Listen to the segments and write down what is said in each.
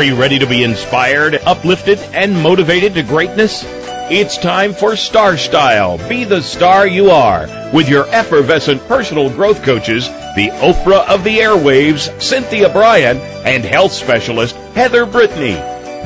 Are you ready to be inspired, uplifted, and motivated to greatness? It's time for Star Style. Be the star you are with your effervescent personal growth coaches, the Oprah of the airwaves, Cynthia Brian, and health specialist Heather Brittany.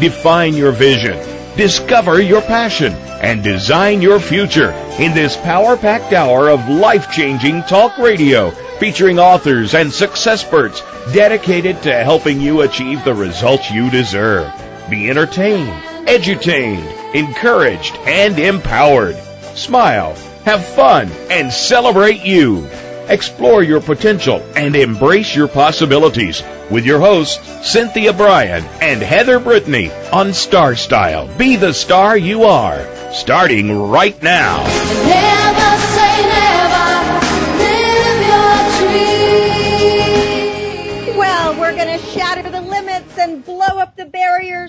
Define your vision, discover your passion, and design your future in this power-packed hour of life-changing talk radio featuring authors and success experts dedicated to helping you achieve the results you deserve. Be entertained, edutained, encouraged, and empowered. Smile, have fun, and celebrate you. Explore your potential and embrace your possibilities with your hosts, Cynthia Brian and Heather Brittany on Star Style. Be the star you are. Starting right now.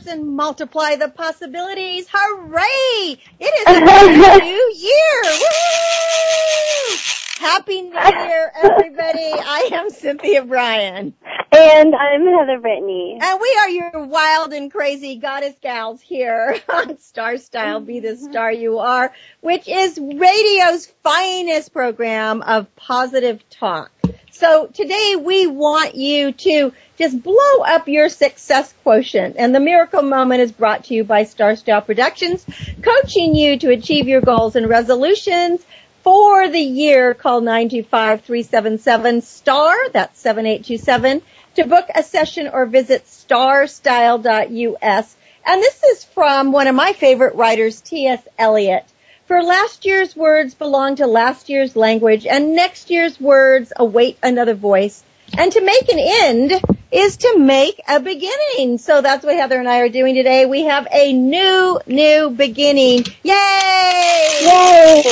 And multiply the possibilities. Hooray! It is a new year! Woo! Happy New Year, everybody. I am Cynthia Brian. And I'm Heather Brittany. And we are your wild and crazy goddess gals here on Star Style, Be the Star You Are, which is radio's finest program of positive talk. So today we want you to just blow up your success quotient. And the miracle moment is brought to you by Star Style Productions, coaching you to achieve your goals and resolutions for the year. Call 925-377-STAR, that's 7827, to book a session or visit starstyle.us. And this is from one of my favorite writers, T.S. Eliot. For last year's words belong to last year's language, and next year's words await another voice. And to make an end is to make a beginning. So that's what Heather and I are doing today. We have a new, new beginning. Yay! Yay!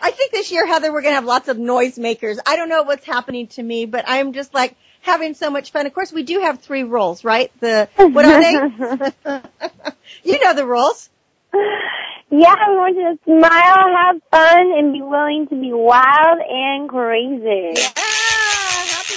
I think this year, Heather, we're going to have lots of noisemakers. I don't know what's happening to me, but I'm just like having so much fun. Of course, we do have three rules, right? The, what are they? you know the rules. Yeah, we want you to smile, have fun, and be willing to be wild and crazy. Yeah! Happy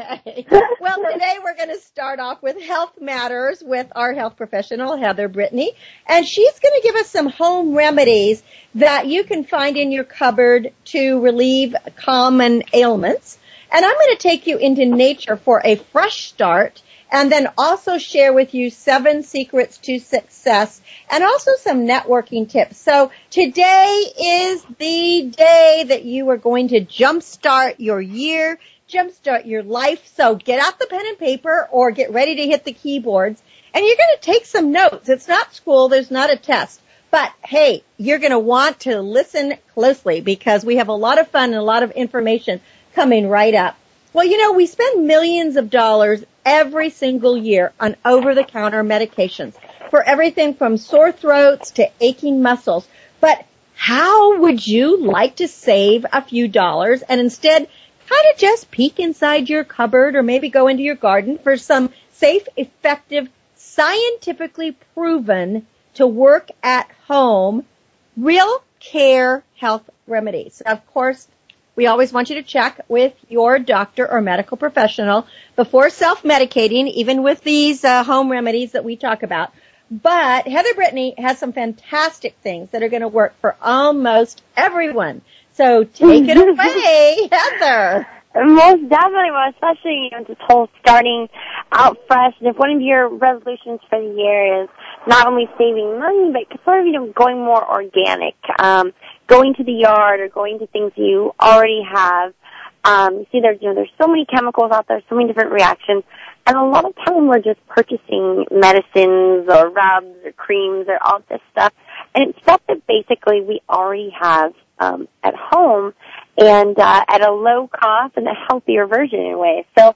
New Year! Okay. Well, today we're going to start off with Health Matters with our health professional, Heather Brittany. And she's going to give us some home remedies that you can find in your cupboard to relieve common ailments. And I'm going to take you into nature for a fresh start and then also share with you seven secrets to success and also some networking tips. So today is the day that you are going to jumpstart your year jumpstart your life. So get out the pen and paper or get ready to hit the keyboards and you're going to take some notes. It's not school. There's not a test. But hey, you're going to want to listen closely because we have a lot of fun and a lot of information coming right up. Well, you know, we spend millions of dollars every single year on over-the-counter medications for everything from sore throats to aching muscles. But how would you like to save a few dollars and instead kind of just peek inside your cupboard or maybe go into your garden for some safe, effective, scientifically proven to work at home, real care health remedies. Of course, we always want you to check with your doctor or medical professional before self-medicating, even with these uh, home remedies that we talk about. But Heather Brittany has some fantastic things that are going to work for almost everyone. So take it away, Heather. Most definitely, well, especially you know, this whole starting out fresh. And if one of your resolutions for the year is not only saving money, but sort of you know going more organic, um, going to the yard or going to things you already have, Um, you see, there's you know there's so many chemicals out there, so many different reactions, and a lot of time we're just purchasing medicines or rubs or creams or all this stuff, and it's stuff that basically we already have um, at home and uh, at a low cost and a healthier version in a way. So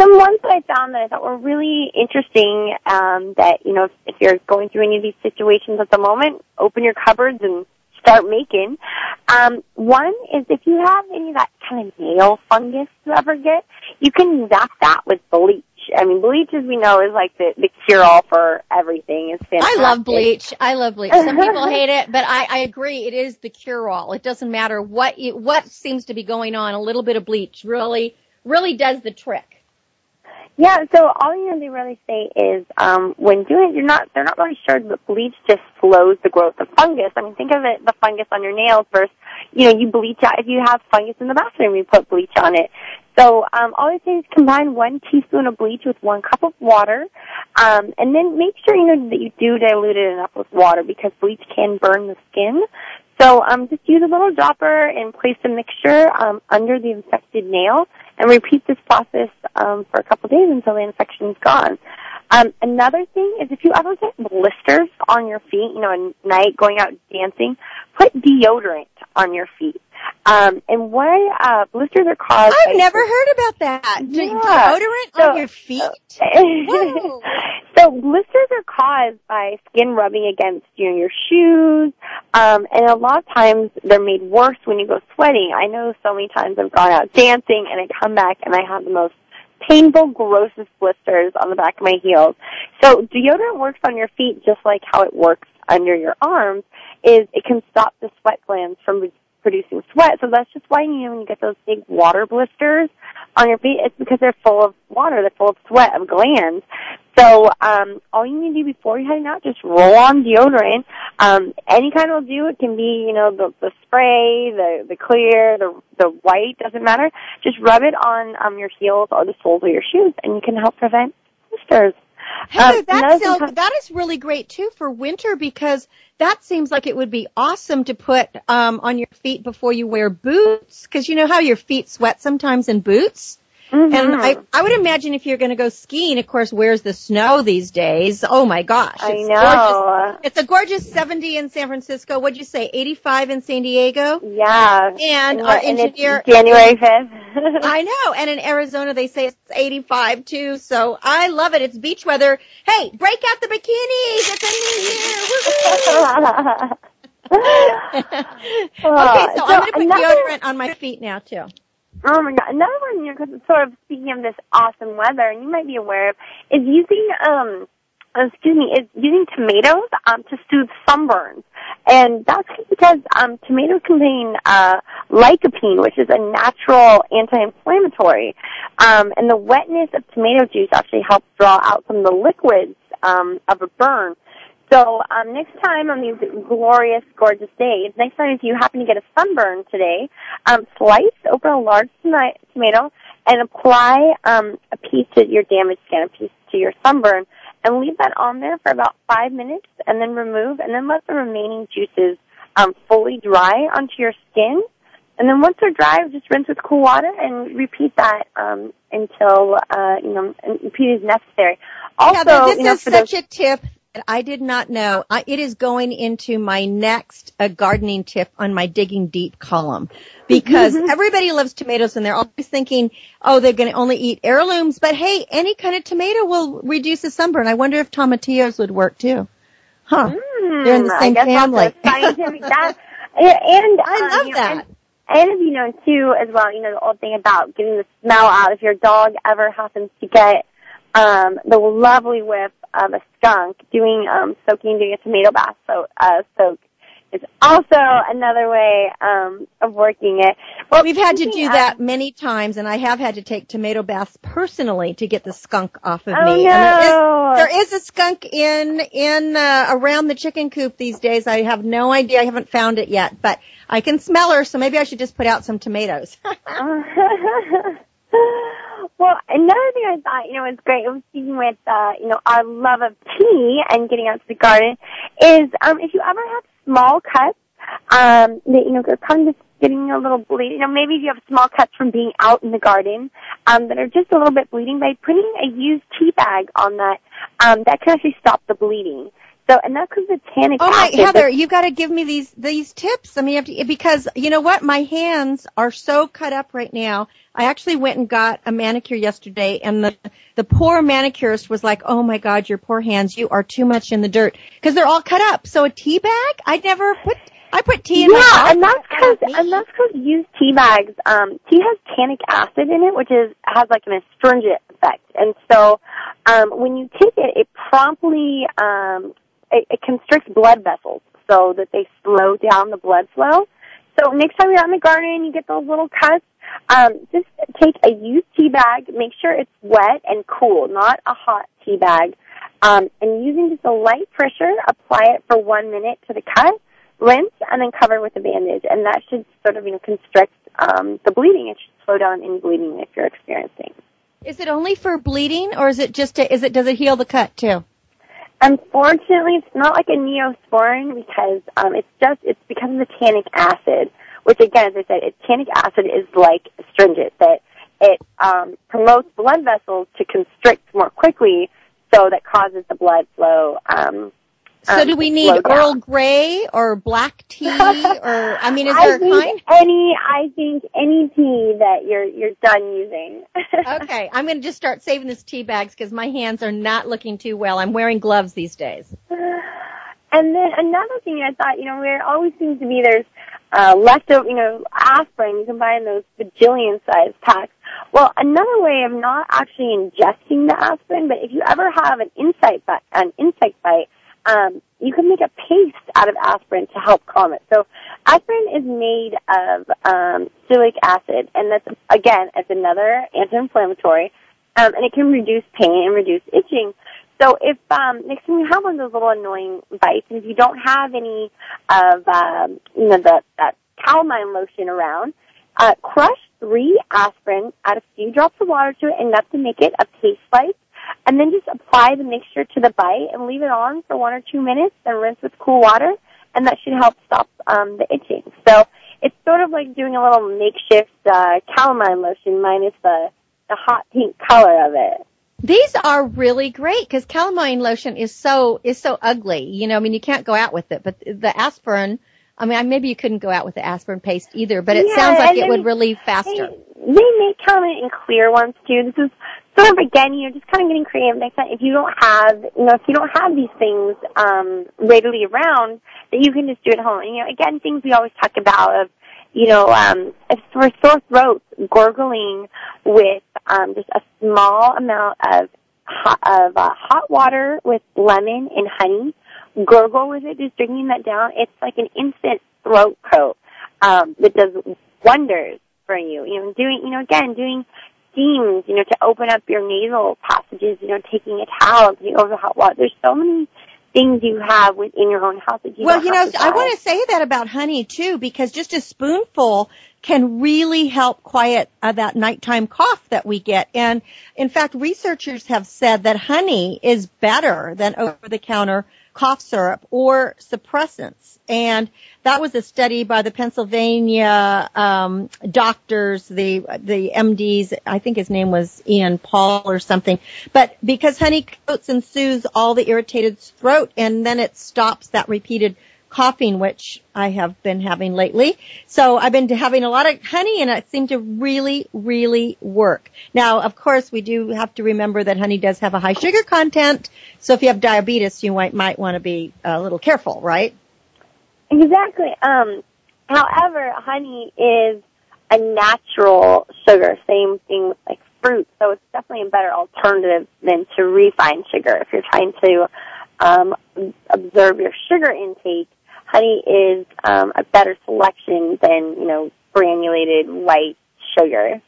some ones that I found that I thought were really interesting um, that, you know, if, if you're going through any of these situations at the moment, open your cupboards and start making. Um, one is if you have any of that kind of nail fungus you ever get, you can zap that with bleach. I mean, bleach, as we know, is like the, the cure-all for everything. It's fantastic. I love bleach. I love bleach. Some people hate it, but I, I agree. It is the cure-all. It doesn't matter what you, what seems to be going on. A little bit of bleach really, really does the trick. Yeah, so all you know they really say is um when doing it you're not they're not really sure but bleach just slows the growth of fungus. I mean think of it the fungus on your nails versus you know, you bleach out if you have fungus in the bathroom you put bleach on it. So um, all I say is combine one teaspoon of bleach with one cup of water, um, and then make sure you know that you do dilute it enough with water because bleach can burn the skin. So um, just use a little dropper and place the mixture um, under the infected nail, and repeat this process um, for a couple days until the infection is gone. Um, another thing is if you ever get blisters on your feet, you know, at night going out dancing, put deodorant on your feet. Um, and why uh, blisters are caused. I've never heard about that. Yeah. Deodorant So- on your feet. So blisters are caused by skin rubbing against you know, your shoes, um, and a lot of times they're made worse when you go sweating. I know so many times I've gone out dancing and I come back and I have the most painful, grossest blisters on the back of my heels. So deodorant works on your feet just like how it works under your arms. Is it can stop the sweat glands from producing sweat. So that's just why you when you get those big water blisters on your feet, it's because they're full of water, they're full of sweat of glands. So um, all you need to do before you're heading out, just roll on deodorant. Um, any kind will do. It can be you know the the spray, the the clear, the the white doesn't matter. Just rub it on um, your heels or the soles of your shoes, and you can help prevent blisters. Heather, Um, that sounds, that is really great too for winter because that seems like it would be awesome to put um, on your feet before you wear boots because you know how your feet sweat sometimes in boots. And Mhm. I, I would imagine if you're going to go skiing, of course, where's the snow these days? Oh my gosh. I know. Gorgeous. It's a gorgeous 70 in San Francisco. What'd you say? 85 in San Diego? Yeah. And our what- and engineer- January fifth. I know. And in Arizona, they say it's 85 too. So I love it. It's beach weather. Hey, break out the bikinis. It's a new year. Okay, so, I'm going to put another- deodorant on my feet now too. Oh my god! Another one, you know, sort of speaking of this awesome weather, and you might be aware of, is using um, excuse me, is using tomatoes um to soothe sunburns, and that's because um tomatoes contain uh lycopene, which is a natural anti-inflammatory, um, and the wetness of tomato juice actually helps draw out some of the liquids um of a burn. So um, next time on these glorious, gorgeous days, next time if you happen to get a sunburn today, um, slice open a large tomato and apply um, a piece to your damaged skin, a piece to your sunburn, and leave that on there for about five minutes, and then remove, and then let the remaining juices um, fully dry onto your skin. And then once they're dry, just rinse with cool water and repeat that um, until uh, you know repeat as necessary. Also, Heather, this you know, is for those- such a tip I did not know. I, it is going into my next uh, gardening tip on my digging deep column because everybody loves tomatoes and they're always thinking, oh, they're going to only eat heirlooms. But hey, any kind of tomato will reduce the sunburn. I wonder if tomatillos would work too. Huh. They're in the same family. Scientific that. And I um, love you know, that. And, and if you know too, as well, you know the old thing about getting the smell out. If your dog ever happens to get um, the lovely whiff of a skunk, doing um, soaking, doing a tomato bath so, uh, soak is also another way um, of working it. Well, We've had to do of- that many times, and I have had to take tomato baths personally to get the skunk off of Oh me. no! There is, there is a skunk in in uh, around the chicken coop these days. I have no idea. I haven't found it yet, but I can smell her. So maybe I should just put out some tomatoes. well, another thing I thought, you know, is great, was speaking with, uh, you know, our love of tea and getting out to the garden, is, um, if you ever have small cuts, um, that, you know, they're kind of getting a little bleed, you know, maybe if you have small cuts from being out in the garden, um, that are just a little bit bleeding, by putting a used tea bag on that, um, that can actually stop the bleeding. So, and that's because the tannic Oh my, acid. Heather, you've got to give me these these tips. I mean, you have to, because you know what, my hands are so cut up right now. I actually went and got a manicure yesterday, and the the poor manicurist was like, "Oh my God, your poor hands, you are too much in the dirt because they're all cut up." So a tea bag, I never put. I put tea in my yeah, mouth. and that's because and that's because used tea bags. Um, tea has tannic acid in it, which is has like an astringent effect, and so um, when you take it, it promptly um, it, it constricts blood vessels so that they slow down the blood flow. So next time you're out in the garden, and you get those little cuts. Um, just take a used tea bag, make sure it's wet and cool, not a hot tea bag, um, and using just a light pressure, apply it for one minute to the cut rinse and then cover with a bandage, and that should sort of you know constrict um, the bleeding. It should slow down any bleeding if you're experiencing. Is it only for bleeding, or is it just? A, is it? Does it heal the cut too? Unfortunately, it's not like a neosporin because um, it's just it's because of the tannic acid, which again, as I said, it, tannic acid is like astringent that it um, promotes blood vessels to constrict more quickly, so that causes the blood flow. Um, So um, do we need. Earl Grey or black tea, or I mean, is there I think kind? any I think any tea that you're you're done using. Okay, I'm going to just start saving this tea bags because my hands are not looking too well. I'm wearing gloves these days. And then another thing I thought, you know, there always seems to be there's uh, leftover, you know, aspirin. You can buy in those bajillion size packs. Well, another way of not actually ingesting the aspirin, but if you ever have an insect bite, an insect bite, um, you can make a paste out of aspirin to help calm it. So aspirin is made of um, salicylic acid, and that's again, it's another anti-inflammatory, um, and it can reduce pain and reduce itching. So if um, next time you have one of those little annoying bites, and if you don't have any of um, you know the that calamine lotion around, uh, crush three aspirin, add a few drops of water to it, enough to make it a paste like, and then just apply the mixture to the bite and leave it on for one or two minutes, then rinse with cool water, and that should help stop um, the itching. So it's sort of like doing a little makeshift uh, calamine lotion minus the the hot pink color of it. These are really great because calamine lotion is so is so ugly. You know, I mean, you can't go out with it, but the aspirin. I mean, maybe you couldn't go out with the aspirin paste either, but it Yeah, sounds like it would relieve faster. They, they make calamine in clear ones too. This is sort of again, you know, just kind of getting creative. Next time, if you don't have, you know, if you don't have these things um, readily around, that you can just do at home. And, you know, again, things we always talk about of, you know, um, if for sore throats, gargling with um, just a small amount of hot, of uh, hot water with lemon and honey. Gurgle with it, just drinking that down. It's like an instant throat coat um, that does wonders for you. You know, doing, you know, again, doing steams, you know, to open up your nasal passages. You know, taking a towel and putting over the hot water. There's so many things you have within your own house that you well, you know, I want to say that about honey too, because just a spoonful can really help quiet uh, that nighttime cough that we get. And in fact, researchers have said that honey is better than over-the-counter cough syrup or suppressants. And that was a study by the Pennsylvania um, doctors, the the MDs. I think his name was Ian Paul or something. But because honey coats and soothes all the irritated throat, and then it stops that repeated coughing, which I have been having lately. So I've been having a lot of honey and it seemed to really, really work. Now, of course, we do have to remember that honey does have a high sugar content. So if you have diabetes, you might, might want to be a little careful, right? Exactly. Um, however, honey is a natural sugar. Same thing with like fruit, so it's definitely a better alternative than to refined sugar. If you're trying to um, observe your sugar intake, honey is um, a better selection than you know granulated white sugar.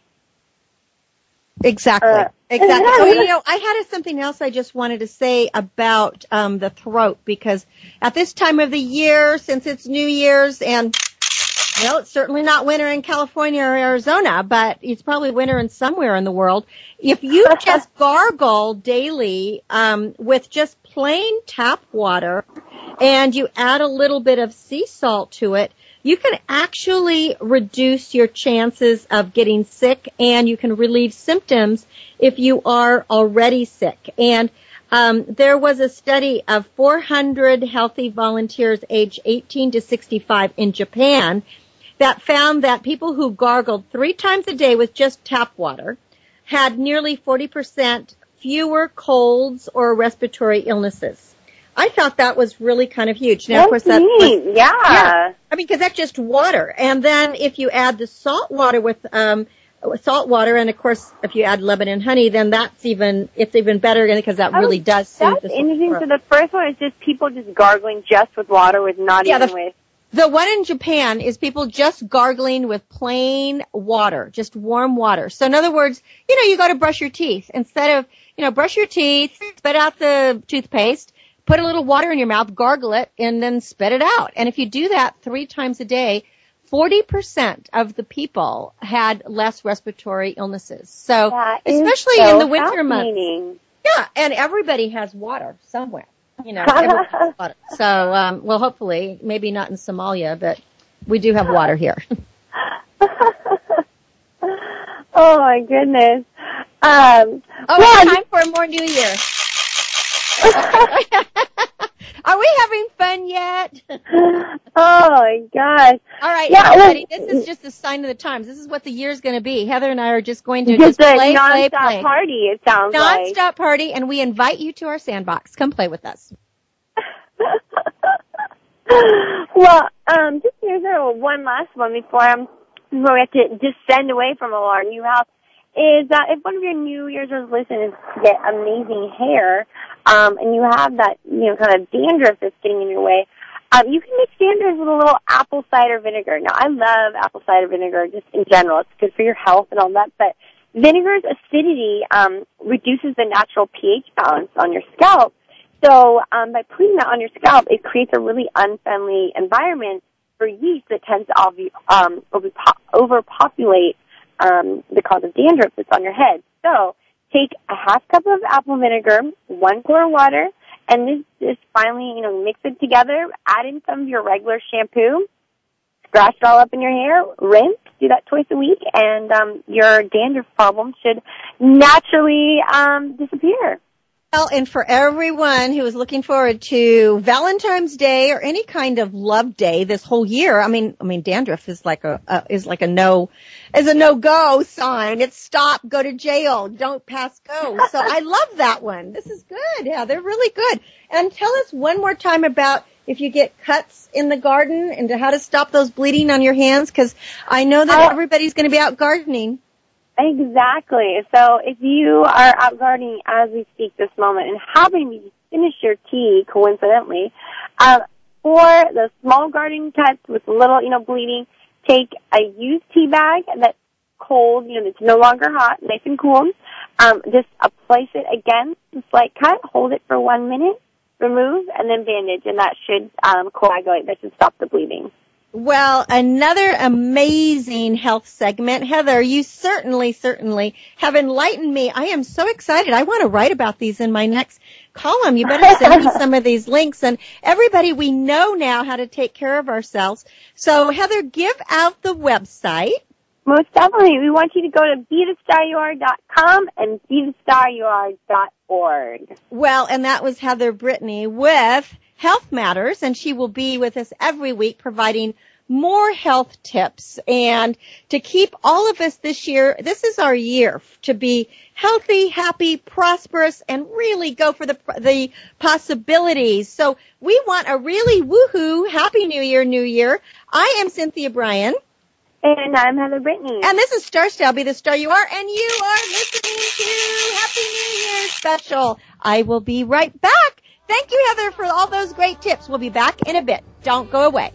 Exactly. Uh, exactly. Oh, you know, I had something else I just wanted to say about um, the throat because at this time of the year, since it's New Year's and well, it's certainly not winter in California or Arizona, but it's probably winter in somewhere in the world. If you just gargle daily um, with just plain tap water and you add a little bit of sea salt to it, you can actually reduce your chances of getting sick and you can relieve symptoms if you are already sick. And um, there was a study of 400 healthy volunteers aged 18 to 65 in Japan that found that people who gargled three times a day with just tap water had nearly 40% fewer colds or respiratory illnesses. I thought that was really kind of huge. Now, of course, that's yeah. yeah. I mean, because that's just water, and then if you add the salt water with um, salt water, and of course, if you add lemon and honey, then that's even it's even better because that oh, really does soothe that's the interesting. So the first one is just people just gargling just with water, with not yeah, even the, with. The one in Japan is people just gargling with plain water, just warm water. So in other words, you know, you go to brush your teeth instead of you know brush your teeth, spit out the toothpaste put a little water in your mouth, gargle it, and then spit it out. And if you do that three times a day, 40% of the people had less respiratory illnesses. So, especially so in the winter months. Yeah, and everybody has water somewhere. You know, water. So, um, well, hopefully, maybe not in Somalia, but we do have water here. oh my goodness. Um, oh, well, time for more New Year. Are we having fun yet? oh my gosh. All right, yeah, everybody, well, this is just a sign of the times. This is what the year's going to be. Heather and I are just going to just, just play, play, play, party, it sounds non-stop like. party, and we invite you to our sandbox. Come play with us. well, um, just here's one last one before I'm before we have to descend away from our new house is that if one of your New Year's resolutions is to get amazing hair, um, and you have that, you know, kind of dandruff that's getting in your way, um, you can mix dandruff with a little apple cider vinegar. Now, I love apple cider vinegar just in general. It's good for your health and all that, but vinegar's acidity um, reduces the natural pH balance on your scalp. So um, by putting that on your scalp, it creates a really unfriendly environment for yeast that tends to um, overpopulate um, the cause of dandruff that's on your head. So take a half cup of apple vinegar, one quart of water, and this just finally, you know, mix it together, add in some of your regular shampoo, scratch it all up in your hair, rinse, do that twice a week, and um, your dandruff problem should naturally um, disappear. Well, and for everyone who is looking forward to Valentine's Day or any kind of love day this whole year, I mean, I mean, dandruff is like a, uh, is like a no, is a no go sign. It's stop, go to jail, don't pass go. So I love that one. This is good. Yeah, they're really good. And tell us one more time about if you get cuts in the garden and how to stop those bleeding on your hands because I know that everybody's going to be out gardening. Exactly. So if you are out gardening as we speak this moment and having to finish your tea, coincidentally, uh, for the small gardening cuts with little, you know, bleeding, take a used tea bag that's cold, you know, that's no longer hot, nice and cool. Um, just place it against the slight cut, hold it for one minute, remove, and then bandage, and that should um, coagulate. That should stop the bleeding. Well, another amazing health segment. Heather, you certainly, certainly have enlightened me. I am so excited. I want to write about these in my next column. You better send me some of these links and everybody, we know now how to take care of ourselves. So Heather, give out the website. Most definitely. We want you to go to bethestaryouare.com and bethestaryouare.org. Well, and that was Heather Brittany with Health Matters, and she will be with us every week providing more health tips and to keep all of us this year, this is our year to be healthy, happy, prosperous, and really go for the, the possibilities. So we want a really woohoo, happy new year, new year. I am Cynthia Brian. And I'm Heather Brittany. And this is Star Style, Be the Star You Are, and you are listening to Happy New Year special. I will be right back Thank you, Heather, for all those great tips. We'll be back in a bit. Don't go away.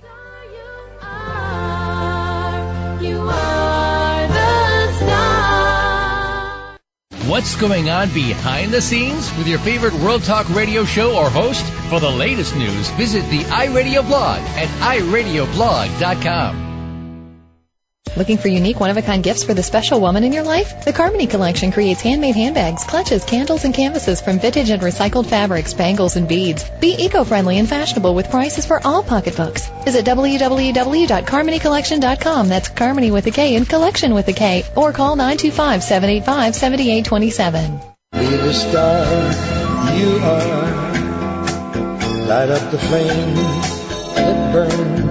What's going on behind the scenes with your favorite World Talk radio show or host? For the latest news, visit the iRadio blog at iradioblog.com. Looking for unique one-of-a-kind gifts for the special woman in your life? The Karmony Kollection creates handmade handbags, clutches, candles, and canvases from vintage and recycled fabrics, bangles, and beads. Be eco-friendly and fashionable with prices for all pocketbooks. Visit www.karmonykollection.com. That's Karmony with a K and Kollection with a K. Or call 925-785-7827. Be the star you are. Light up the flame that burns.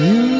you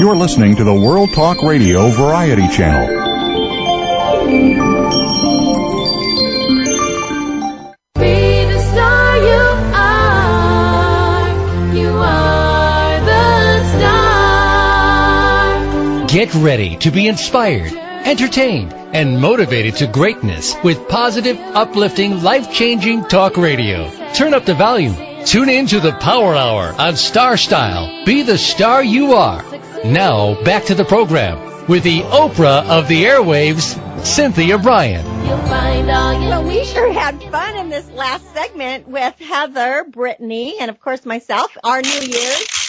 You're listening to the World Talk Radio Variety Channel. Be the star you are. You are the star. Get ready to be inspired, entertained, and motivated to greatness with positive, uplifting, life-changing talk radio. Turn up the volume. Tune in to the Power Hour on Star Style. Be the star you are. Now, back to the program with the Oprah of the airwaves, Cynthia Brian. You'll find all you Well, we sure had fun in this last segment with Heather, Brittany, and of course myself, our New Year's.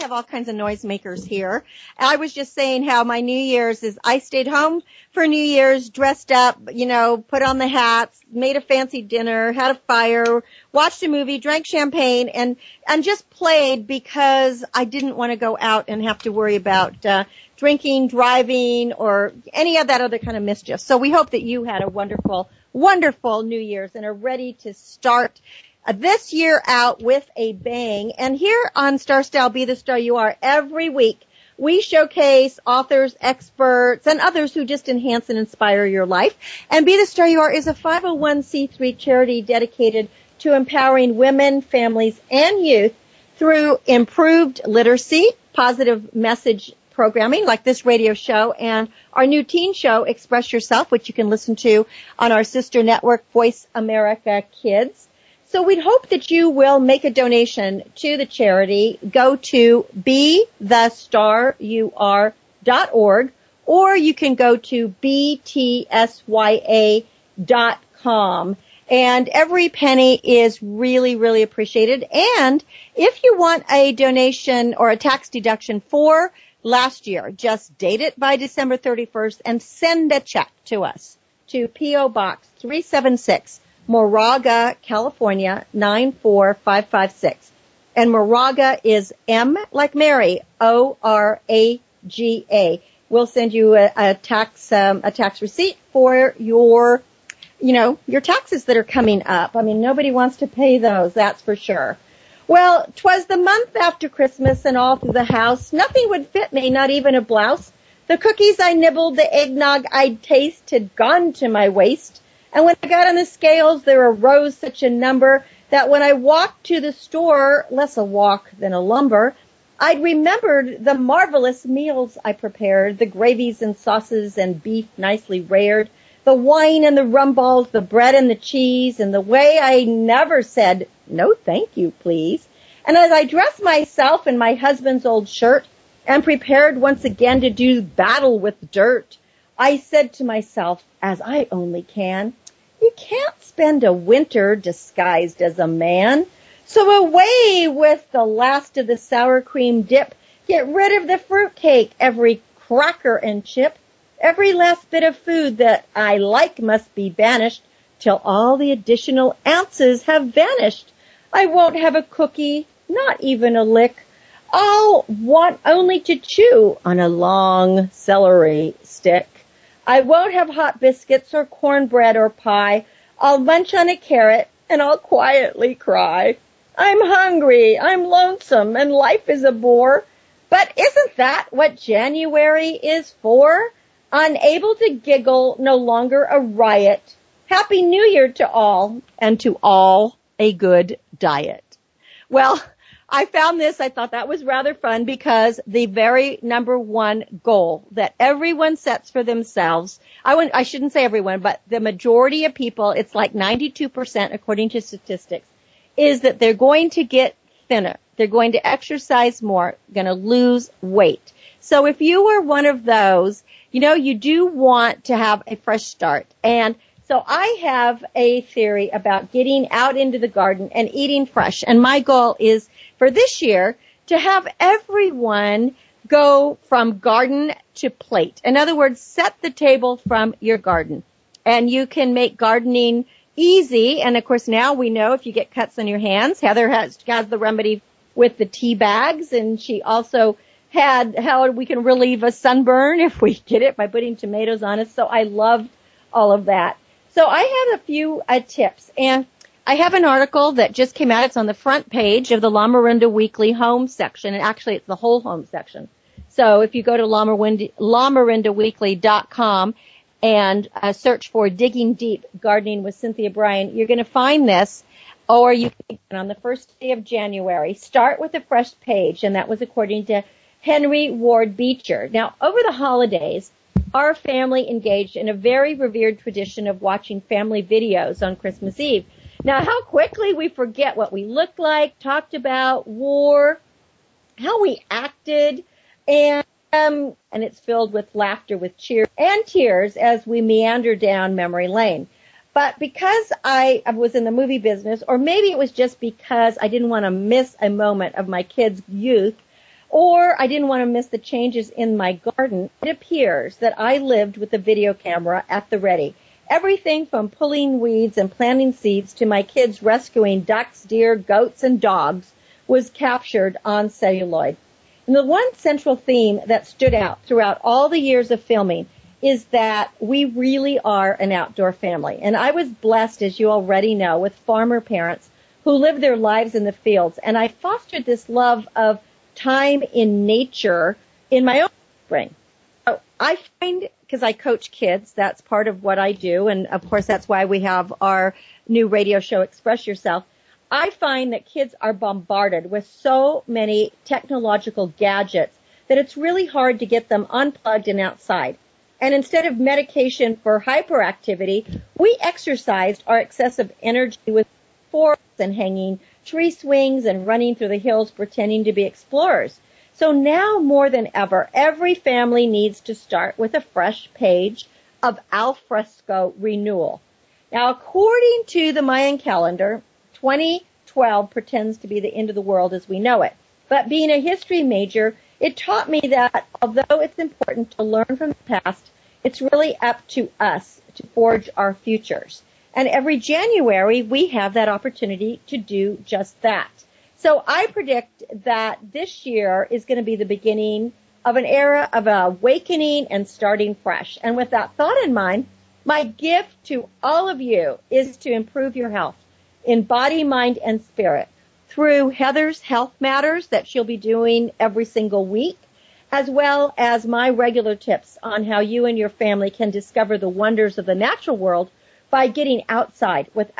Have all kinds of noisemakers here. I was just saying how my New Year's is I stayed home for New Year's, dressed up, you know, put on the hats, made a fancy dinner, had a fire, watched a movie, drank champagne, and and just played because I didn't want to go out and have to worry about uh, drinking, driving, or any of that other kind of mischief. So we hope that you had a wonderful, wonderful New Year's and are ready to start Uh, this year out with a bang. And here on Star Style Be the Star You Are, every week we showcase authors, experts, and others who just enhance and inspire your life. And Be the Star You Are is a 501c3 charity dedicated to empowering women, families, and youth through improved literacy, positive message programming like this radio show and our new teen show, Express Yourself, which you can listen to on our sister network, Voice America Kids. So we'd hope that you will make a donation to the charity. Go to bethestaryouare.org or you can go to btsya.com. And every penny is really, really appreciated. And if you want a donation or a tax deduction for last year, just date it by December 31st and send a check to us to P.O. Box 376, Moraga, California 94556. And Moraga is M like Mary, O-R-A-G-A. We'll send you a, a tax, um, a tax receipt for your, you know, your taxes that are coming up. I mean, nobody wants to pay those, that's for sure. Well, 'twas the month after Christmas and all through the house, nothing would fit me, not even a blouse. The cookies I nibbled, the eggnog I'd taste had gone to my waist. And when I got on the scales, there arose such a number that when I walked to the store, less a walk than a lumber, I'd remembered the marvelous meals I prepared, the gravies and sauces and beef nicely reared, the wine and the rum balls, the bread and the cheese, and the way I never said, no thank you, please. And as I dressed myself in my husband's old shirt and prepared once again to do battle with dirt, I said to myself, as I only can, you can't spend a winter disguised as a man. So away with the last of the sour cream dip. Get rid of the fruit cake, every cracker and chip. Every last bit of food that I like must be banished till all the additional ounces have vanished. I won't have a cookie, not even a lick. I'll want only to chew on a long celery stick. I won't have hot biscuits or cornbread or pie. I'll munch on a carrot and I'll quietly cry. I'm hungry, I'm lonesome, and life is a bore. But isn't that what January is for? Unable to giggle, no longer a riot. Happy New Year to all, and to all a good diet. Well, I found this, I thought that was rather fun because the very number one goal that everyone sets for themselves, I wouldn't, I shouldn't say everyone, but the majority of people, it's like 92% according to statistics, is that they're going to get thinner. They're going to exercise more, going to lose weight. So if you are one of those, you know, you do want to have a fresh start. And so I have a theory about getting out into the garden and eating fresh. And my goal is for this year to have everyone go from garden to plate. In other words, set the table from your garden. And you can make gardening easy. And of course now we know if you get cuts on your hands, Heather has, has the remedy with the tea bags and she also had how we can relieve a sunburn if we get it by putting tomatoes on it. So I loved all of that. So I have a few uh, tips and I have an article that just came out. It's on the front page of the Lamorinda Weekly Home section, and actually it's the whole home section. So if you go to LamorindaWeekly.com and uh, search for Digging Deep Gardening with Cynthia Brian, you're going to find this. Or you can, on the first day of January, start with a fresh page, and that was according to Henry Ward Beecher. Now, over the holidays, our family engaged in a very revered tradition of watching family videos on Christmas Eve. Now, how quickly we forget what we looked like, talked about, wore, how we acted, and um, and it's filled with laughter, with cheers and tears as we meander down memory lane. But because I was in the movie business, or maybe it was just because I didn't want to miss a moment of my kids' youth, or I didn't want to miss the changes in my garden, it appears that I lived with a video camera at the ready. Everything from pulling weeds and planting seeds to my kids rescuing ducks, deer, goats, and dogs was captured on celluloid. And the one central theme that stood out throughout all the years of filming is that we really are an outdoor family. And I was blessed, as you already know, with farmer parents who lived their lives in the fields. And I fostered this love of time in nature in my own spring. So I find because I coach kids. That's part of what I do. And of course, that's why we have our new radio show, Express Yourself. I find that kids are bombarded with so many technological gadgets that it's really hard to get them unplugged and outside. And instead of medication for hyperactivity, we exercised our excessive energy with sports and hanging tree swings and running through the hills pretending to be explorers. So now more than ever, every family needs to start with a fresh page of alfresco renewal. Now, according to the Mayan calendar, 2012 pretends to be the end of the world as we know it. But being a history major, it taught me that although it's important to learn from the past, it's really up to us to forge our futures. And every January, we have that opportunity to do just that. So I predict that this year is going to be the beginning of an era of awakening and starting fresh. And with that thought in mind, my gift to all of you is to improve your health in body, mind, and spirit through Heather's Health Matters that she'll be doing every single week, as well as my regular tips on how you and your family can discover the wonders of the natural world by getting outside with,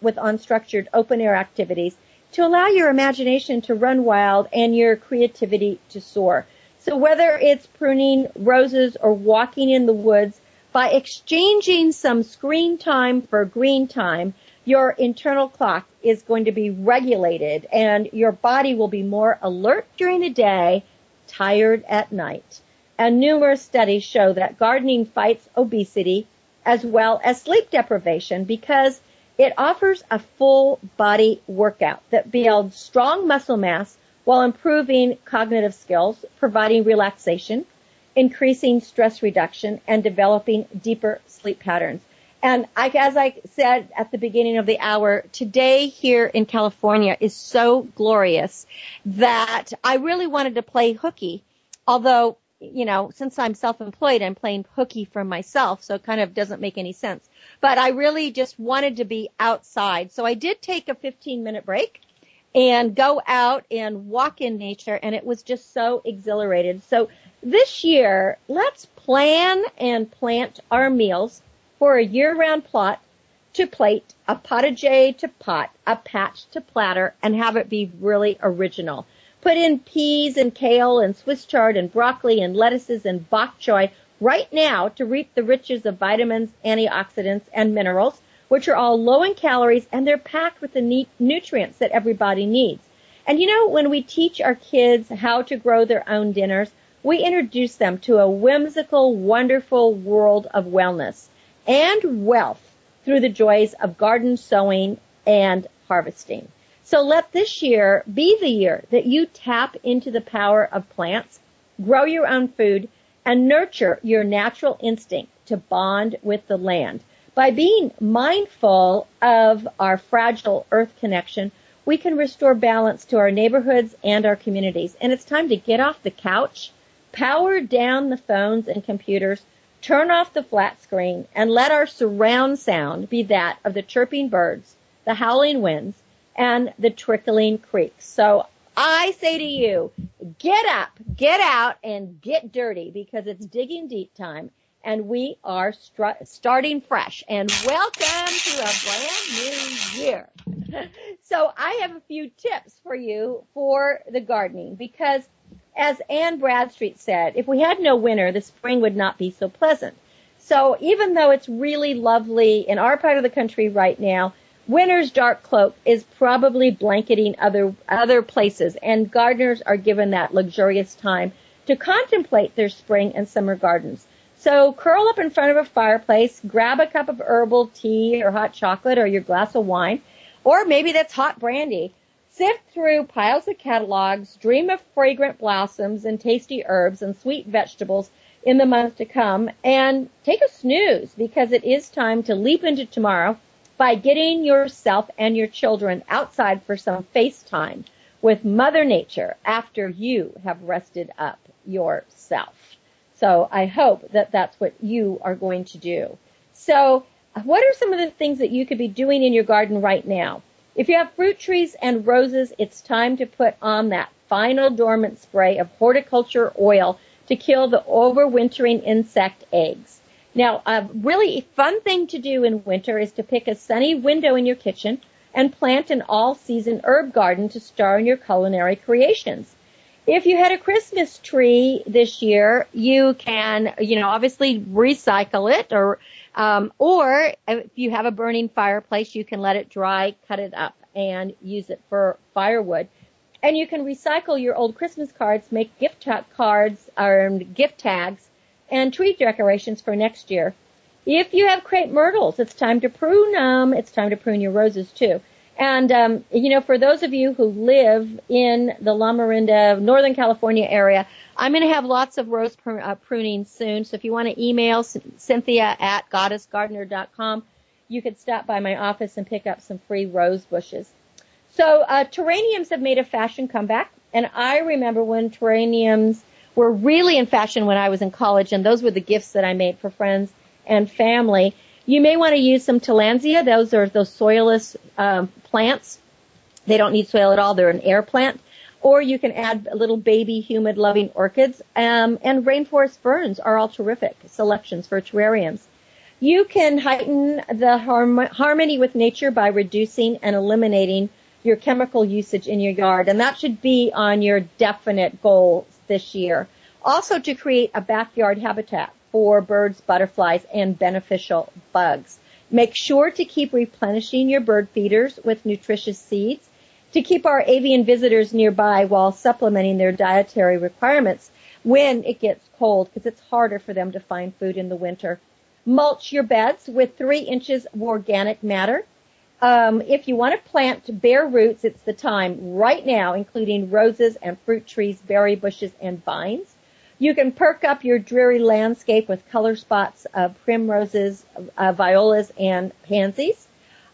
with unstructured open air activities to allow your imagination to run wild and your creativity to soar. So whether it's pruning roses or walking in the woods, by exchanging some screen time for green time, your internal clock is going to be regulated and your body will be more alert during the day, tired at night. And numerous studies show that gardening fights obesity as well as sleep deprivation because it offers a full body workout that builds strong muscle mass while improving cognitive skills, providing relaxation. increasing stress reduction, and developing deeper sleep patterns. And I, as I said at the beginning of the hour, today here in California is so glorious that I really wanted to play hooky. Although, you know, since I'm self-employed, I'm playing hooky for myself, so it kind of doesn't make any sense. But I really just wanted to be outside. So I did take a 15 minute break and go out and walk in nature and it was just so exhilarated. So this year, let's plan and plant our meals for a year-round plot to plate, a potager to pot, a patch to platter, and have it be really original. Put in peas and kale and Swiss chard and broccoli and lettuces and bok choy right now to reap the riches of vitamins, antioxidants, and minerals, which are all low in calories and they're packed with the nutrients that everybody needs. And you know, when we teach our kids how to grow their own dinners, we introduce them to a whimsical, wonderful world of wellness and wealth through the joys of garden sowing and harvesting. So let this year be the year that you tap into the power of plants, grow your own food, and nurture your natural instinct to bond with the land. By being mindful of our fragile earth connection, we can restore balance to our neighborhoods and our communities. And it's time to get off the couch, power down the phones and computers, turn off the flat screen, and let our surround sound be that of the chirping birds, the howling winds, and the trickling creeks. So I say to you, get up, get out, and get dirty because it's digging deep time and we are starting fresh. And welcome to a brand new year. so I have a few tips for you for the gardening because as Anne Bradstreet said, if we had no winter, the spring would not be so pleasant. So even though it's really lovely in our part of the country right now, winter's dark cloak is probably blanketing other other places and gardeners are given that luxurious time to contemplate their spring and summer gardens. So curl up in front of a fireplace, grab a cup of herbal tea or hot chocolate or your glass of wine, or maybe that's hot brandy. Sift through piles of catalogs, dream of fragrant blossoms and tasty herbs and sweet vegetables in the month to come, and take a snooze because it is time to leap into tomorrow by getting yourself and your children outside for some face time with Mother Nature after you have rested up yourself. So I hope that that's what you are going to do. So what are some of the things that you could be doing in your garden right now? If you have fruit trees and roses, it's time to put on that final dormant spray of horticulture oil to kill the overwintering insect eggs. Now, a really fun thing to do in winter is to pick a sunny window in your kitchen and plant an all-season herb garden to star in your culinary creations. If you had a Christmas tree this year, you can, you know, obviously recycle it or, um, or if you have a burning fireplace, you can let it dry, cut it up and use it for firewood. And you can recycle your old Christmas cards, make gift cards or gift tags and tree decorations for next year. If you have crepe myrtles, it's time to prune them. It's time to prune your roses too. And um, you know, for those of you who live in the Lamorinda, Northern California area, I'm going to have lots of rose pr- uh, pruning soon. So if you want to email Cynthia at goddessgardener.com, you could stop by my office and pick up some free rose bushes. So uh, terrariums have made a fashion comeback, and I remember when terrariums were really in fashion when I was in college, and those were the gifts that I made for friends and family. You may want to use some tillandsia. Those are those soilless um, plants. They don't need soil at all. They're an air plant. Or you can add little baby humid loving orchids. Um, and rainforest ferns are all terrific selections for terrariums. You can heighten the harm- harmony with nature by reducing and eliminating your chemical usage in your yard. And that should be on your definite goals this year. Also to create a backyard habitat for birds, butterflies, and beneficial bugs. Make sure to keep replenishing your bird feeders with nutritious seeds to keep our avian visitors nearby while supplementing their dietary requirements when it gets cold because it's harder for them to find food in the winter. Mulch your beds with three inches of organic matter. Um, if you want to plant bare roots, it's the time right now, including roses and fruit trees, berry bushes, and vines. You can perk up your dreary landscape with color spots of primroses, uh, violas, and pansies.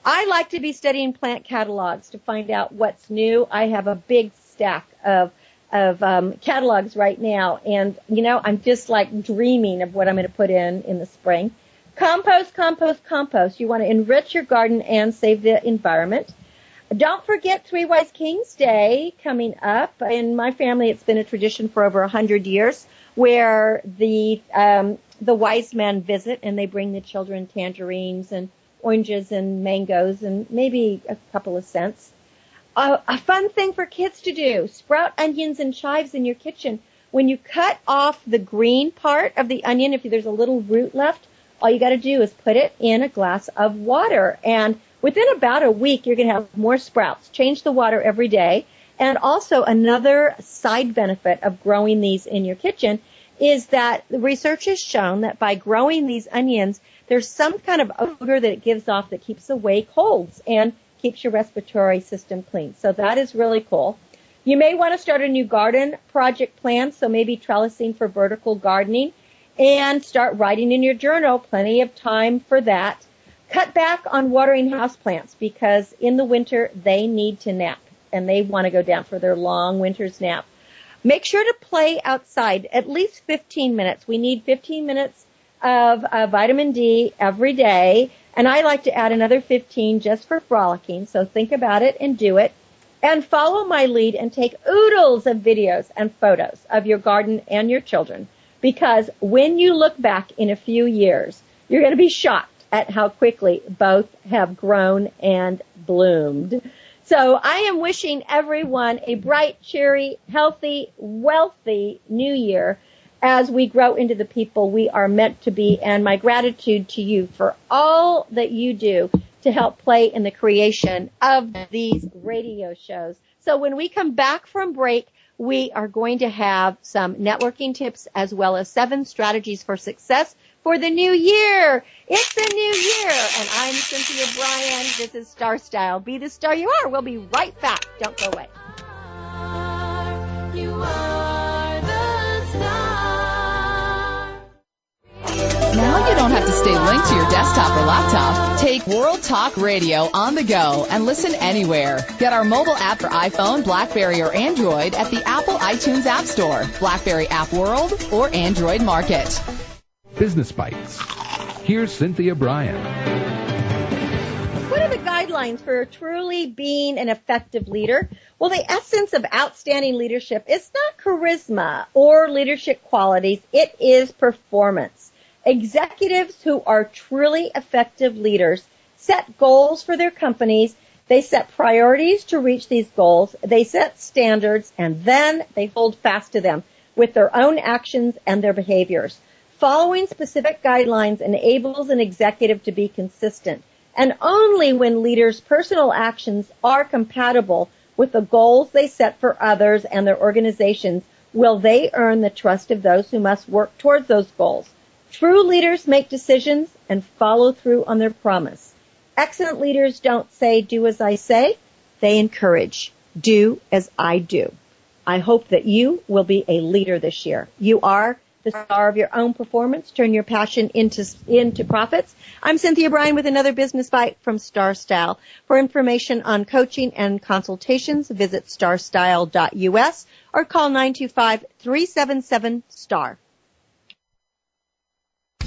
I like to be studying plant catalogs to find out what's new. I have a big stack of of um, catalogs right now, and you know I'm just like dreaming of what I'm going to put in in the spring. Compost, compost, compost. You want to enrich your garden and save the environment. Don't forget Three Wise Kings Day coming up. In my family, it's been a tradition for over a hundred years where the um, the wise men visit and they bring the children tangerines and oranges and mangoes and maybe a couple of cents. A, a fun thing for kids to do: sprout onions and chives in your kitchen. When you cut off the green part of the onion, if there's a little root left, all you got to do is put it in a glass of water and Within about a week, you're going to have more sprouts. Change the water every day. And also another side benefit of growing these in your kitchen is that the research has shown that by growing these onions, there's some kind of odor that it gives off that keeps away colds and keeps your respiratory system clean. So that is really cool. You may want to start a new garden project plan, so maybe trellising for vertical gardening and start writing in your journal. Plenty of time for that. Cut back on watering houseplants because in the winter they need to nap and they want to go down for their long winter's nap. Make sure to play outside at least 15 minutes. We need 15 minutes of uh, vitamin D every day and I like to add another 15 just for frolicking. So think about it and do it. And follow my lead and take oodles of videos and photos of your garden and your children. Because when you look back in a few years, you're going to be shocked at how quickly both have grown and bloomed. So I am wishing everyone a bright, cheery, healthy, wealthy new year as we grow into the people we are meant to be and my gratitude to you for all that you do to help play in the creation of these radio shows. So when we come back from break, we are going to have some networking tips as well as seven strategies for success for the new year. It's the new year, and I'm Cynthia Brian. This is Star Style. Be the star you are. We'll be right back. Don't go away. Now you don't have to stay linked to your desktop or laptop. Take World Talk Radio on the go and listen anywhere. Get our mobile app for iPhone, BlackBerry, or Android at the Apple iTunes App Store, BlackBerry App World, or Android Market. Business Bites. Here's Cynthia Brian. What are the guidelines for truly being an effective leader? Well, the essence of outstanding leadership is not charisma or leadership qualities. It is performance. Executives who are truly effective leaders set goals for their companies. They set priorities to reach these goals. They set standards and then they hold fast to them with their own actions and their behaviors. Following specific guidelines enables an executive to be consistent, and only when leaders' personal actions are compatible with the goals they set for others and their organizations will they earn the trust of those who must work towards those goals. True leaders make decisions and follow through on their promise. Excellent leaders don't say, do as I say. They encourage, do as I do. I hope that you will be a leader this year. You are the star of your own performance. Turn your passion into, into profits. I'm Cynthia Brian with another business bite from Star Style. For information on coaching and consultations, visit starstyle.us or call 925-377-STAR.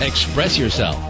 express yourself.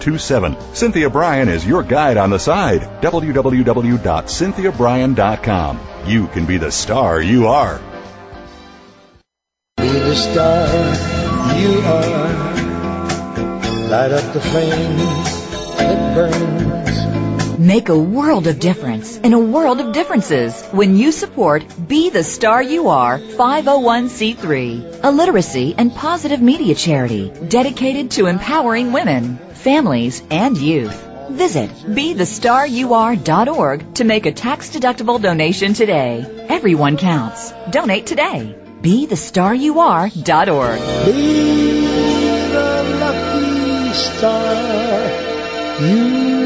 27. Cynthia Brian is your guide on the side. www.cynthiabrian.com. You can be the star you are. Be the star you are. Light up the flame that burns. Make a world of difference in a world of differences when you support Be the Star You Are 501c3, a literacy and positive media charity dedicated to empowering women, families, and youth. Visit BeTheStarYouAre.org to make a tax-deductible donation today. Everyone counts. Donate today. BeTheStarYouAre.org. Be the lucky star you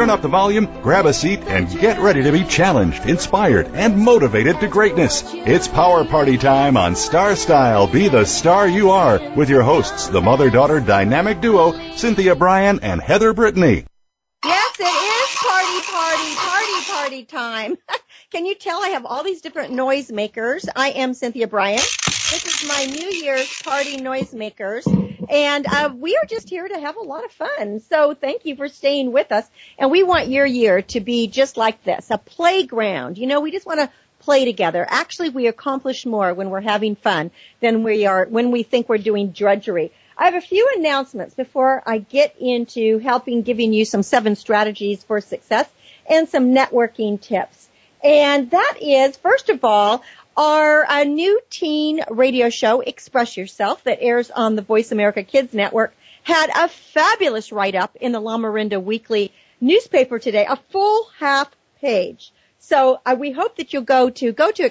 Turn up the volume, grab a seat, and get ready to be challenged, inspired, and motivated to greatness. It's Power Party time on Star Style Be the Star You Are with your hosts, the mother daughter dynamic duo, Cynthia Brian and Heather Brittany. Yes, it is party, party, party, party time. Can you tell I have all these different noise makers? I am Cynthia Brian. This is my New Year's party noise makers. And uh, we are just here to have a lot of fun. So thank you for staying with us. And we want your year to be just like this, a playground. You know, we just want to play together. Actually, we accomplish more when we're having fun than we are when we think we're doing drudgery. I have a few announcements before I get into helping giving you some seven strategies for success and some networking tips. And that is, first of all, our uh, new teen radio show, Express Yourself, that airs on the Voice America Kids Network, had a fabulous write-up in the Lamorinda Weekly newspaper today, a full half page. So uh, we hope that you'll go to go to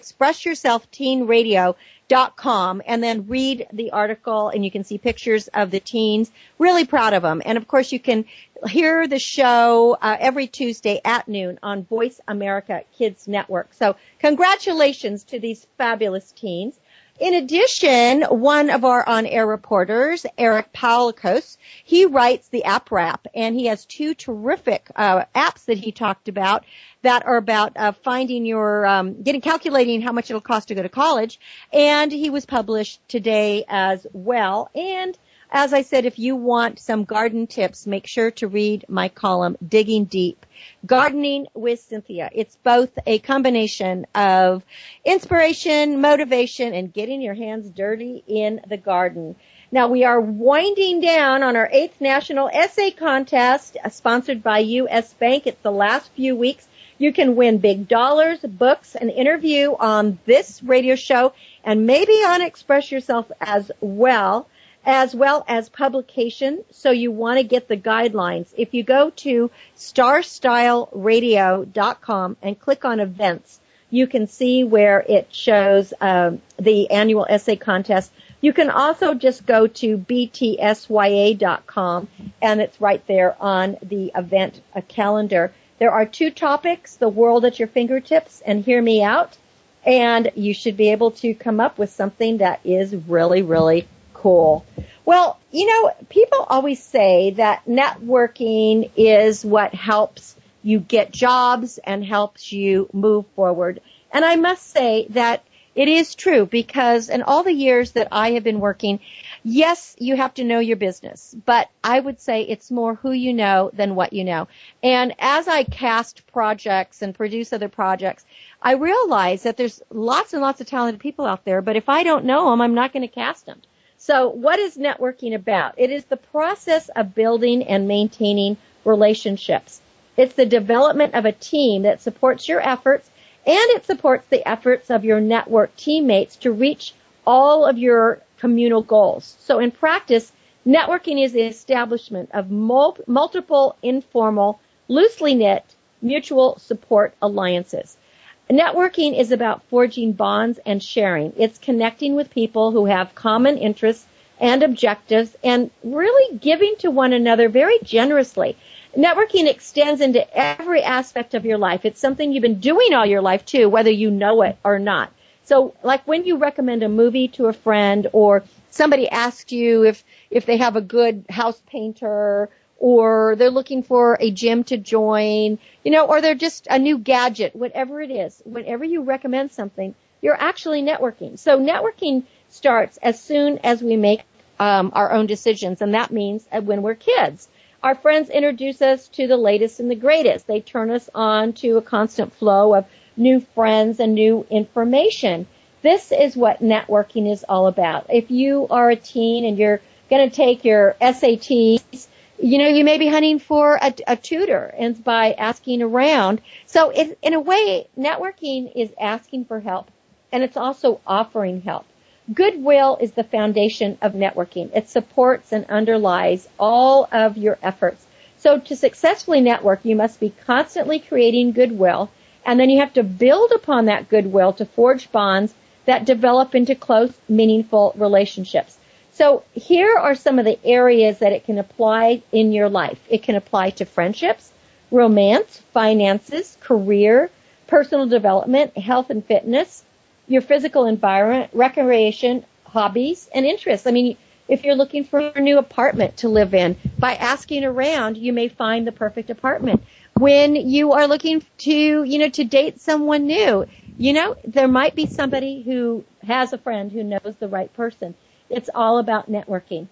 expressyourselfteenradio.com and then read the article and you can see pictures of the teens. Really proud of them. And of course you can hear the show uh, every Tuesday at noon on Voice America Kids Network. So congratulations to these fabulous teens. In addition, one of our on-air reporters, Eric Paulikos, he writes the app wrap and he has two terrific uh, apps that he talked about that are about uh, finding your, um, getting, calculating how much it'll cost to go to college. And he was published today as well. And as I said, if you want some garden tips, make sure to read my column, Digging Deep. Gardening with Cynthia. It's both a combination of inspiration, motivation, and getting your hands dirty in the garden. Now we are winding down on our eighth national essay contest uh, sponsored by U.S. Bank. It's the last few weeks. You can win big dollars, books, an interview on this radio show, and maybe on Express Yourself as well as well as publication. So you want to get the guidelines. If you go to starstyleradio.com and click on events, you can see where it shows um, the annual essay contest. You can also just go to btsya.com and it's right there on the event uh, calendar. There are two topics, the world at your fingertips and hear me out. And you should be able to come up with something that is really, really cool. Well, you know, people always say that networking is what helps you get jobs and helps you move forward. And I must say that it is true because in all the years that I have been working, yes, you have to know your business, but I would say it's more who you know than what you know. And as I cast projects and produce other projects, I realize that there's lots and lots of talented people out there, but if I don't know them, I'm not going to cast them. So what is networking about? It is the process of building and maintaining relationships. It's the development of a team that supports your efforts and it supports the efforts of your network teammates to reach all of your communal goals. So in practice, networking is the establishment of mul- multiple informal, loosely knit, mutual support alliances. Networking is about forging bonds and sharing. It's connecting with people who have common interests and objectives and really giving to one another very generously. Networking extends into every aspect of your life. It's something you've been doing all your life too, whether you know it or not. So like when you recommend a movie to a friend or somebody asks you if, if they have a good house painter or they're looking for a gym to join, you know, or they're just a new gadget, whatever it is, whenever you recommend something, you're actually networking. So networking starts as soon as we make um, our own decisions, and that means when we're kids. Our friends introduce us to the latest and the greatest. They turn us on to a constant flow of new friends and new information. This is what networking is all about. If you are a teen and you're going to take your SATs, you know, you may be hunting for a, a tutor and by asking around. So it, in a way, networking is asking for help and it's also offering help. Goodwill is the foundation of networking. It supports and underlies all of your efforts. So to successfully network, you must be constantly creating goodwill and then you have to build upon that goodwill to forge bonds that develop into close, meaningful relationships. So here are some of the areas that it can apply in your life. It can apply to friendships, romance, finances, career, personal development, health and fitness, your physical environment, recreation, hobbies, and interests. I mean, if you're looking for a new apartment to live in, by asking around, you may find the perfect apartment. When you are looking to, you know, to date someone new, you know, there might be somebody who has a friend who knows the right person. It's all about networking.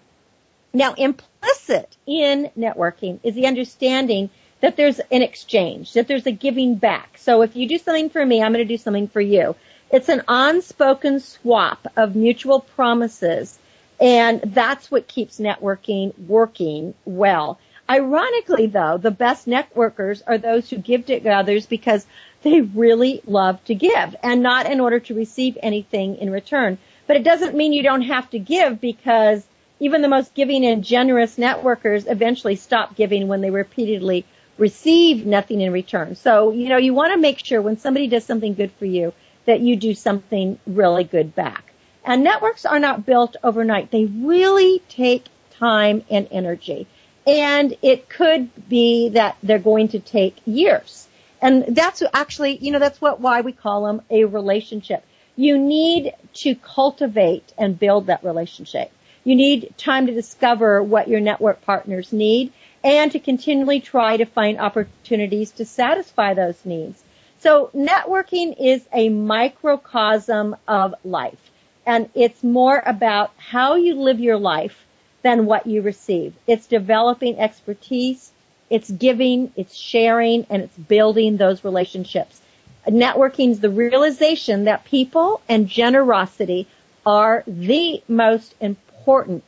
Now, implicit in networking is the understanding that there's an exchange, that there's a giving back. So if you do something for me, I'm going to do something for you. It's an unspoken swap of mutual promises, and that's what keeps networking working well. Ironically, though, the best networkers are those who give to others because they really love to give and not in order to receive anything in return. But it doesn't mean you don't have to give because even the most giving and generous networkers eventually stop giving when they repeatedly receive nothing in return. So, you know, you want to make sure when somebody does something good for you that you do something really good back. And networks are not built overnight. They really take time and energy. And it could be that they're going to take years. And that's actually, you know, that's what, why we call them a relationship. You need to cultivate and build that relationship. You need time to discover what your network partners need and to continually try to find opportunities to satisfy those needs. So networking is a microcosm of life and it's more about how you live your life than what you receive. It's developing expertise, it's giving, it's sharing, and it's building those relationships. Networking is the realization that people and generosity are the most important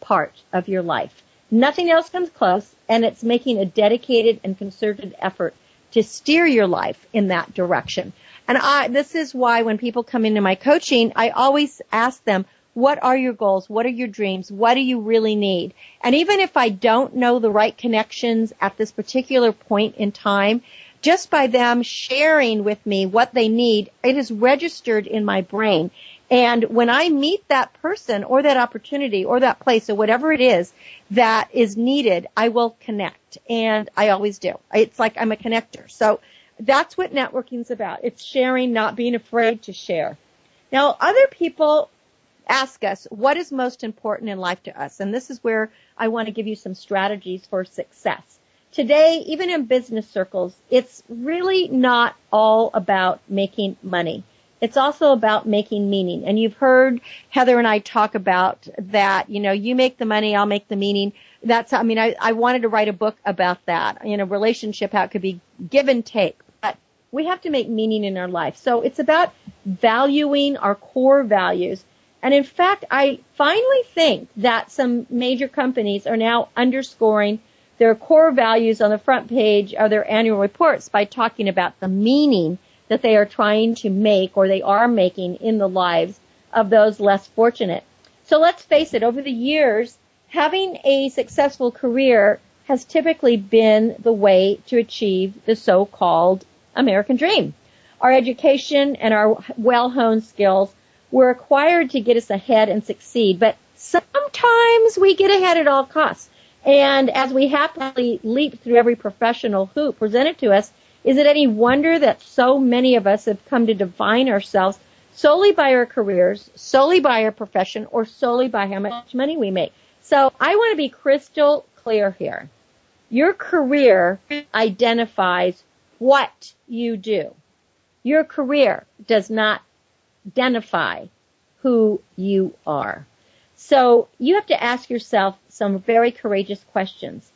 part of your life. Nothing else comes close, and it's making a dedicated and concerted effort to steer your life in that direction. And I, this is why when people come into my coaching, I always ask them, what are your goals? What are your dreams? What do you really need? And even if I don't know the right connections at this particular point in time, just by them sharing with me what they need, it is registered in my brain. And when I meet that person or that opportunity or that place or whatever it is that is needed, I will connect. And I always do. It's like I'm a connector. So that's what networking's about. It's sharing, not being afraid to share. Now, other people ask us what is most important in life to us. And this is where I want to give you some strategies for success. Today, even in business circles, it's really not all about making money. It's also about making meaning. And you've heard Heather and I talk about that, you know, you make the money, I'll make the meaning. That's, I mean, I, I wanted to write a book about that you know, relationship, how it could be give and take. But we have to make meaning in our life. So it's about valuing our core values And in fact, I finally think that some major companies are now underscoring their core values on the front page of their annual reports by talking about the meaning that they are trying to make or they are making in the lives of those less fortunate. So let's face it, over the years, having a successful career has typically been the way to achieve the so-called American dream. Our education and our well-honed skills were acquired to get us ahead and succeed, but sometimes we get ahead at all costs. And as we happily leap through every professional hoop presented to us, is it any wonder that so many of us have come to define ourselves solely by our careers, solely by our profession, or solely by how much money we make? So I want to be crystal clear here. Your career identifies what you do. Your career does not identify who you are. So you have to ask yourself some very courageous questions.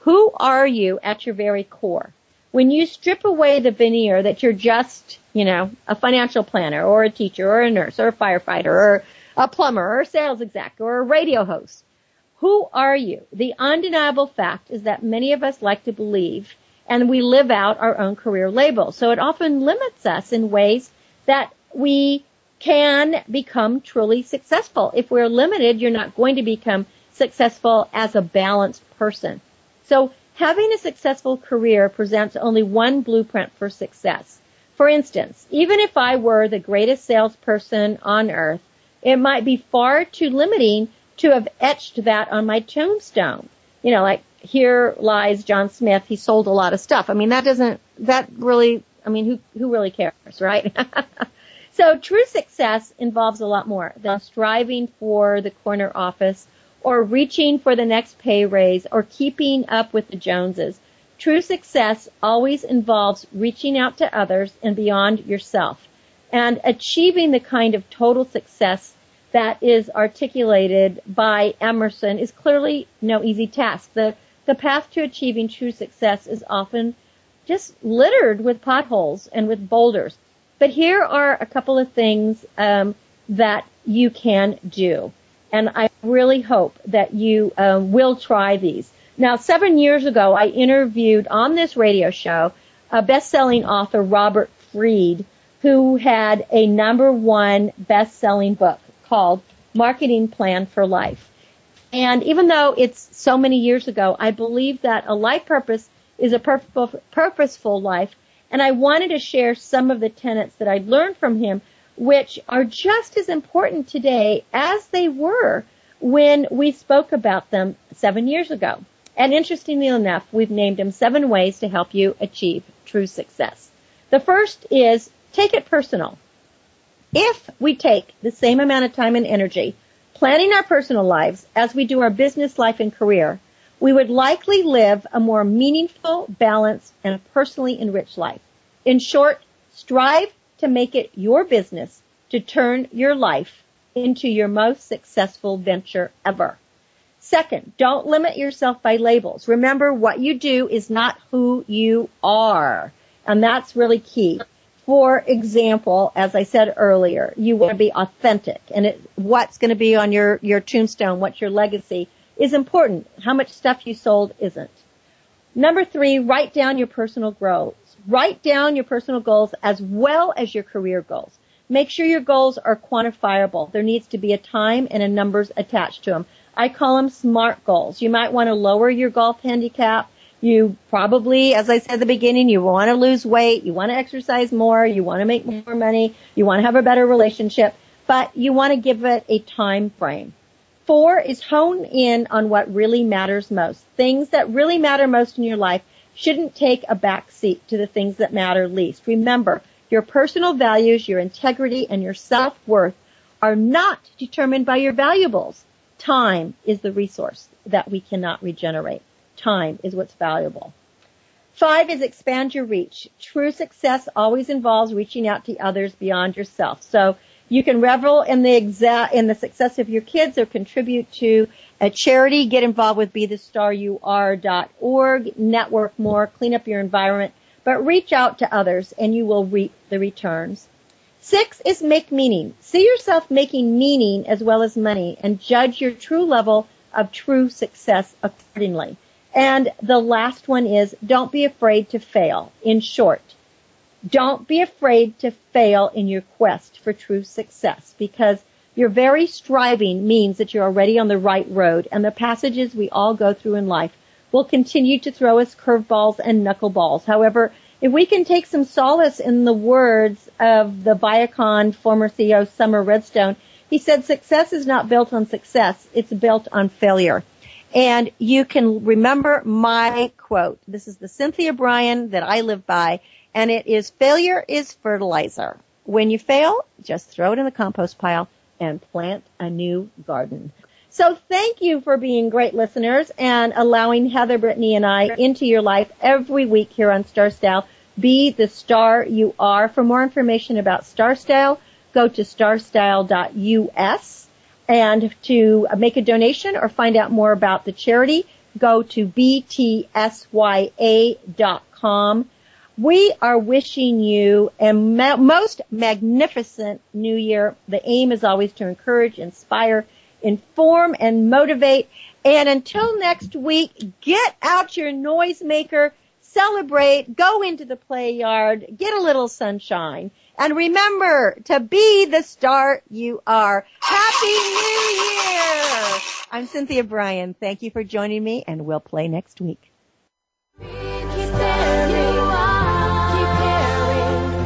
Who are you at your very core? When you strip away the veneer that you're just, you know, a financial planner or a teacher or a nurse or a firefighter or a plumber or a sales exec or a radio host, who are you? The undeniable fact is that many of us like to believe and we live out our own career label. So it often limits us in ways that we can become truly successful. If we're limited, you're not going to become successful as a balanced person. So having a successful career presents only one blueprint for success. For instance, even if I were the greatest salesperson on earth, it might be far too limiting to have etched that on my tombstone. You know, like here lies John Smith. He sold a lot of stuff. I mean, that doesn't, that really, I mean, who, who really cares, right? So true success involves a lot more than striving for the corner office or reaching for the next pay raise or keeping up with the Joneses. True success always involves reaching out to others and beyond yourself and achieving the kind of total success that is articulated by Emerson is clearly no easy task. The, the path to achieving true success is often just littered with potholes and with boulders. But here are a couple of things um, that you can do, and I really hope that you um, will try these. Now, seven years ago, I interviewed on this radio show a best-selling author, Robert Freed, who had a number one best-selling book called Marketing Plan for Life. And even though it's so many years ago, I believe that a life purpose is a purposeful, purposeful life and I wanted to share some of the tenets that I'd learned from him, which are just as important today as they were when we spoke about them seven years ago. And interestingly enough, we've named them seven ways to help you achieve true success. The first is take it personal. If we take the same amount of time and energy planning our personal lives as we do our business life and career, we would likely live a more meaningful, balanced, and personally enriched life. In short, strive to make it your business to turn your life into your most successful venture ever. Second, don't limit yourself by labels. Remember what you do is not who you are. And that's really key. For example, as I said earlier, you want to be authentic and it, what's going to be on your, your tombstone, what's your legacy is important. How much stuff you sold isn't. Number three, write down your personal goals. Write down your personal goals as well as your career goals. Make sure your goals are quantifiable. There needs to be a time and a numbers attached to them. I call them SMART goals. You might want to lower your golf handicap. You probably, as I said at the beginning, you want to lose weight, you want to exercise more, you want to make more money, you want to have a better relationship, but you want to give it a time frame. Four is hone in on what really matters most. Things that really matter most in your life shouldn't take a back seat to the things that matter least. Remember, your personal values, your integrity, and your self-worth are not determined by your valuables. Time is the resource that we cannot regenerate. Time is what's valuable. Five is expand your reach. True success always involves reaching out to others beyond yourself. So you can revel in the exa- in the success of your kids or contribute to a charity. Get involved with BeTheStarYouAre.org. Network more. Clean up your environment. But reach out to others and you will reap the returns. Six is make meaning. See yourself making meaning as well as money and judge your true level of true success accordingly. And the last one is don't be afraid to fail. In short, don't be afraid to fail in your quest for true success because your very striving means that you're already on the right road and the passages we all go through in life will continue to throw us curveballs and knuckleballs. However, if we can take some solace in the words of the Viacom former CEO Sumner Redstone, he said success is not built on success, it's built on failure. And you can remember my quote. This is the Cynthia Brian that I live by, and it is failure is fertilizer. When you fail, just throw it in the compost pile and plant a new garden. So thank you for being great listeners and allowing Heather, Brittany, and I into your life every week here on Star Style. Be the star you are. For more information about Star Style, go to starstyle.us. And to make a donation or find out more about the charity, go to btsya.com. We are wishing you a ma- most magnificent new year. The aim is always to encourage, inspire, inform, and motivate. And until next week, get out your noisemaker, celebrate, go into the play yard, get a little sunshine. And remember to be the star you are. Happy New Year! I'm Cynthia Brian. Thank you for joining me and we'll play next week.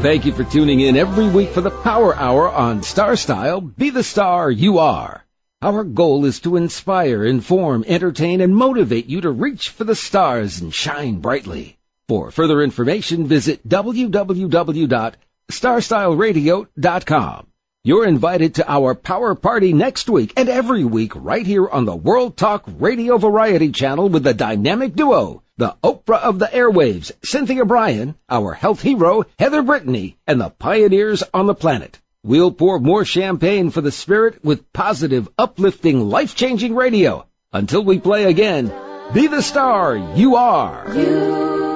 Thank you for tuning in every week for the Power Hour on Star Style. Be the star you are. Our goal is to inspire, inform, entertain, and motivate you to reach for the stars and shine brightly. For further information, visit www.starstyleradio.com. You're invited to our power party next week and every week right here on the World Talk Radio Variety Channel with the dynamic duo, the Oprah of the airwaves, Cynthia Brian, our health hero, Heather Brittany, and the pioneers on the planet. We'll pour more champagne for the spirit with positive, uplifting, life-changing radio. Until we play again, be the star you are. You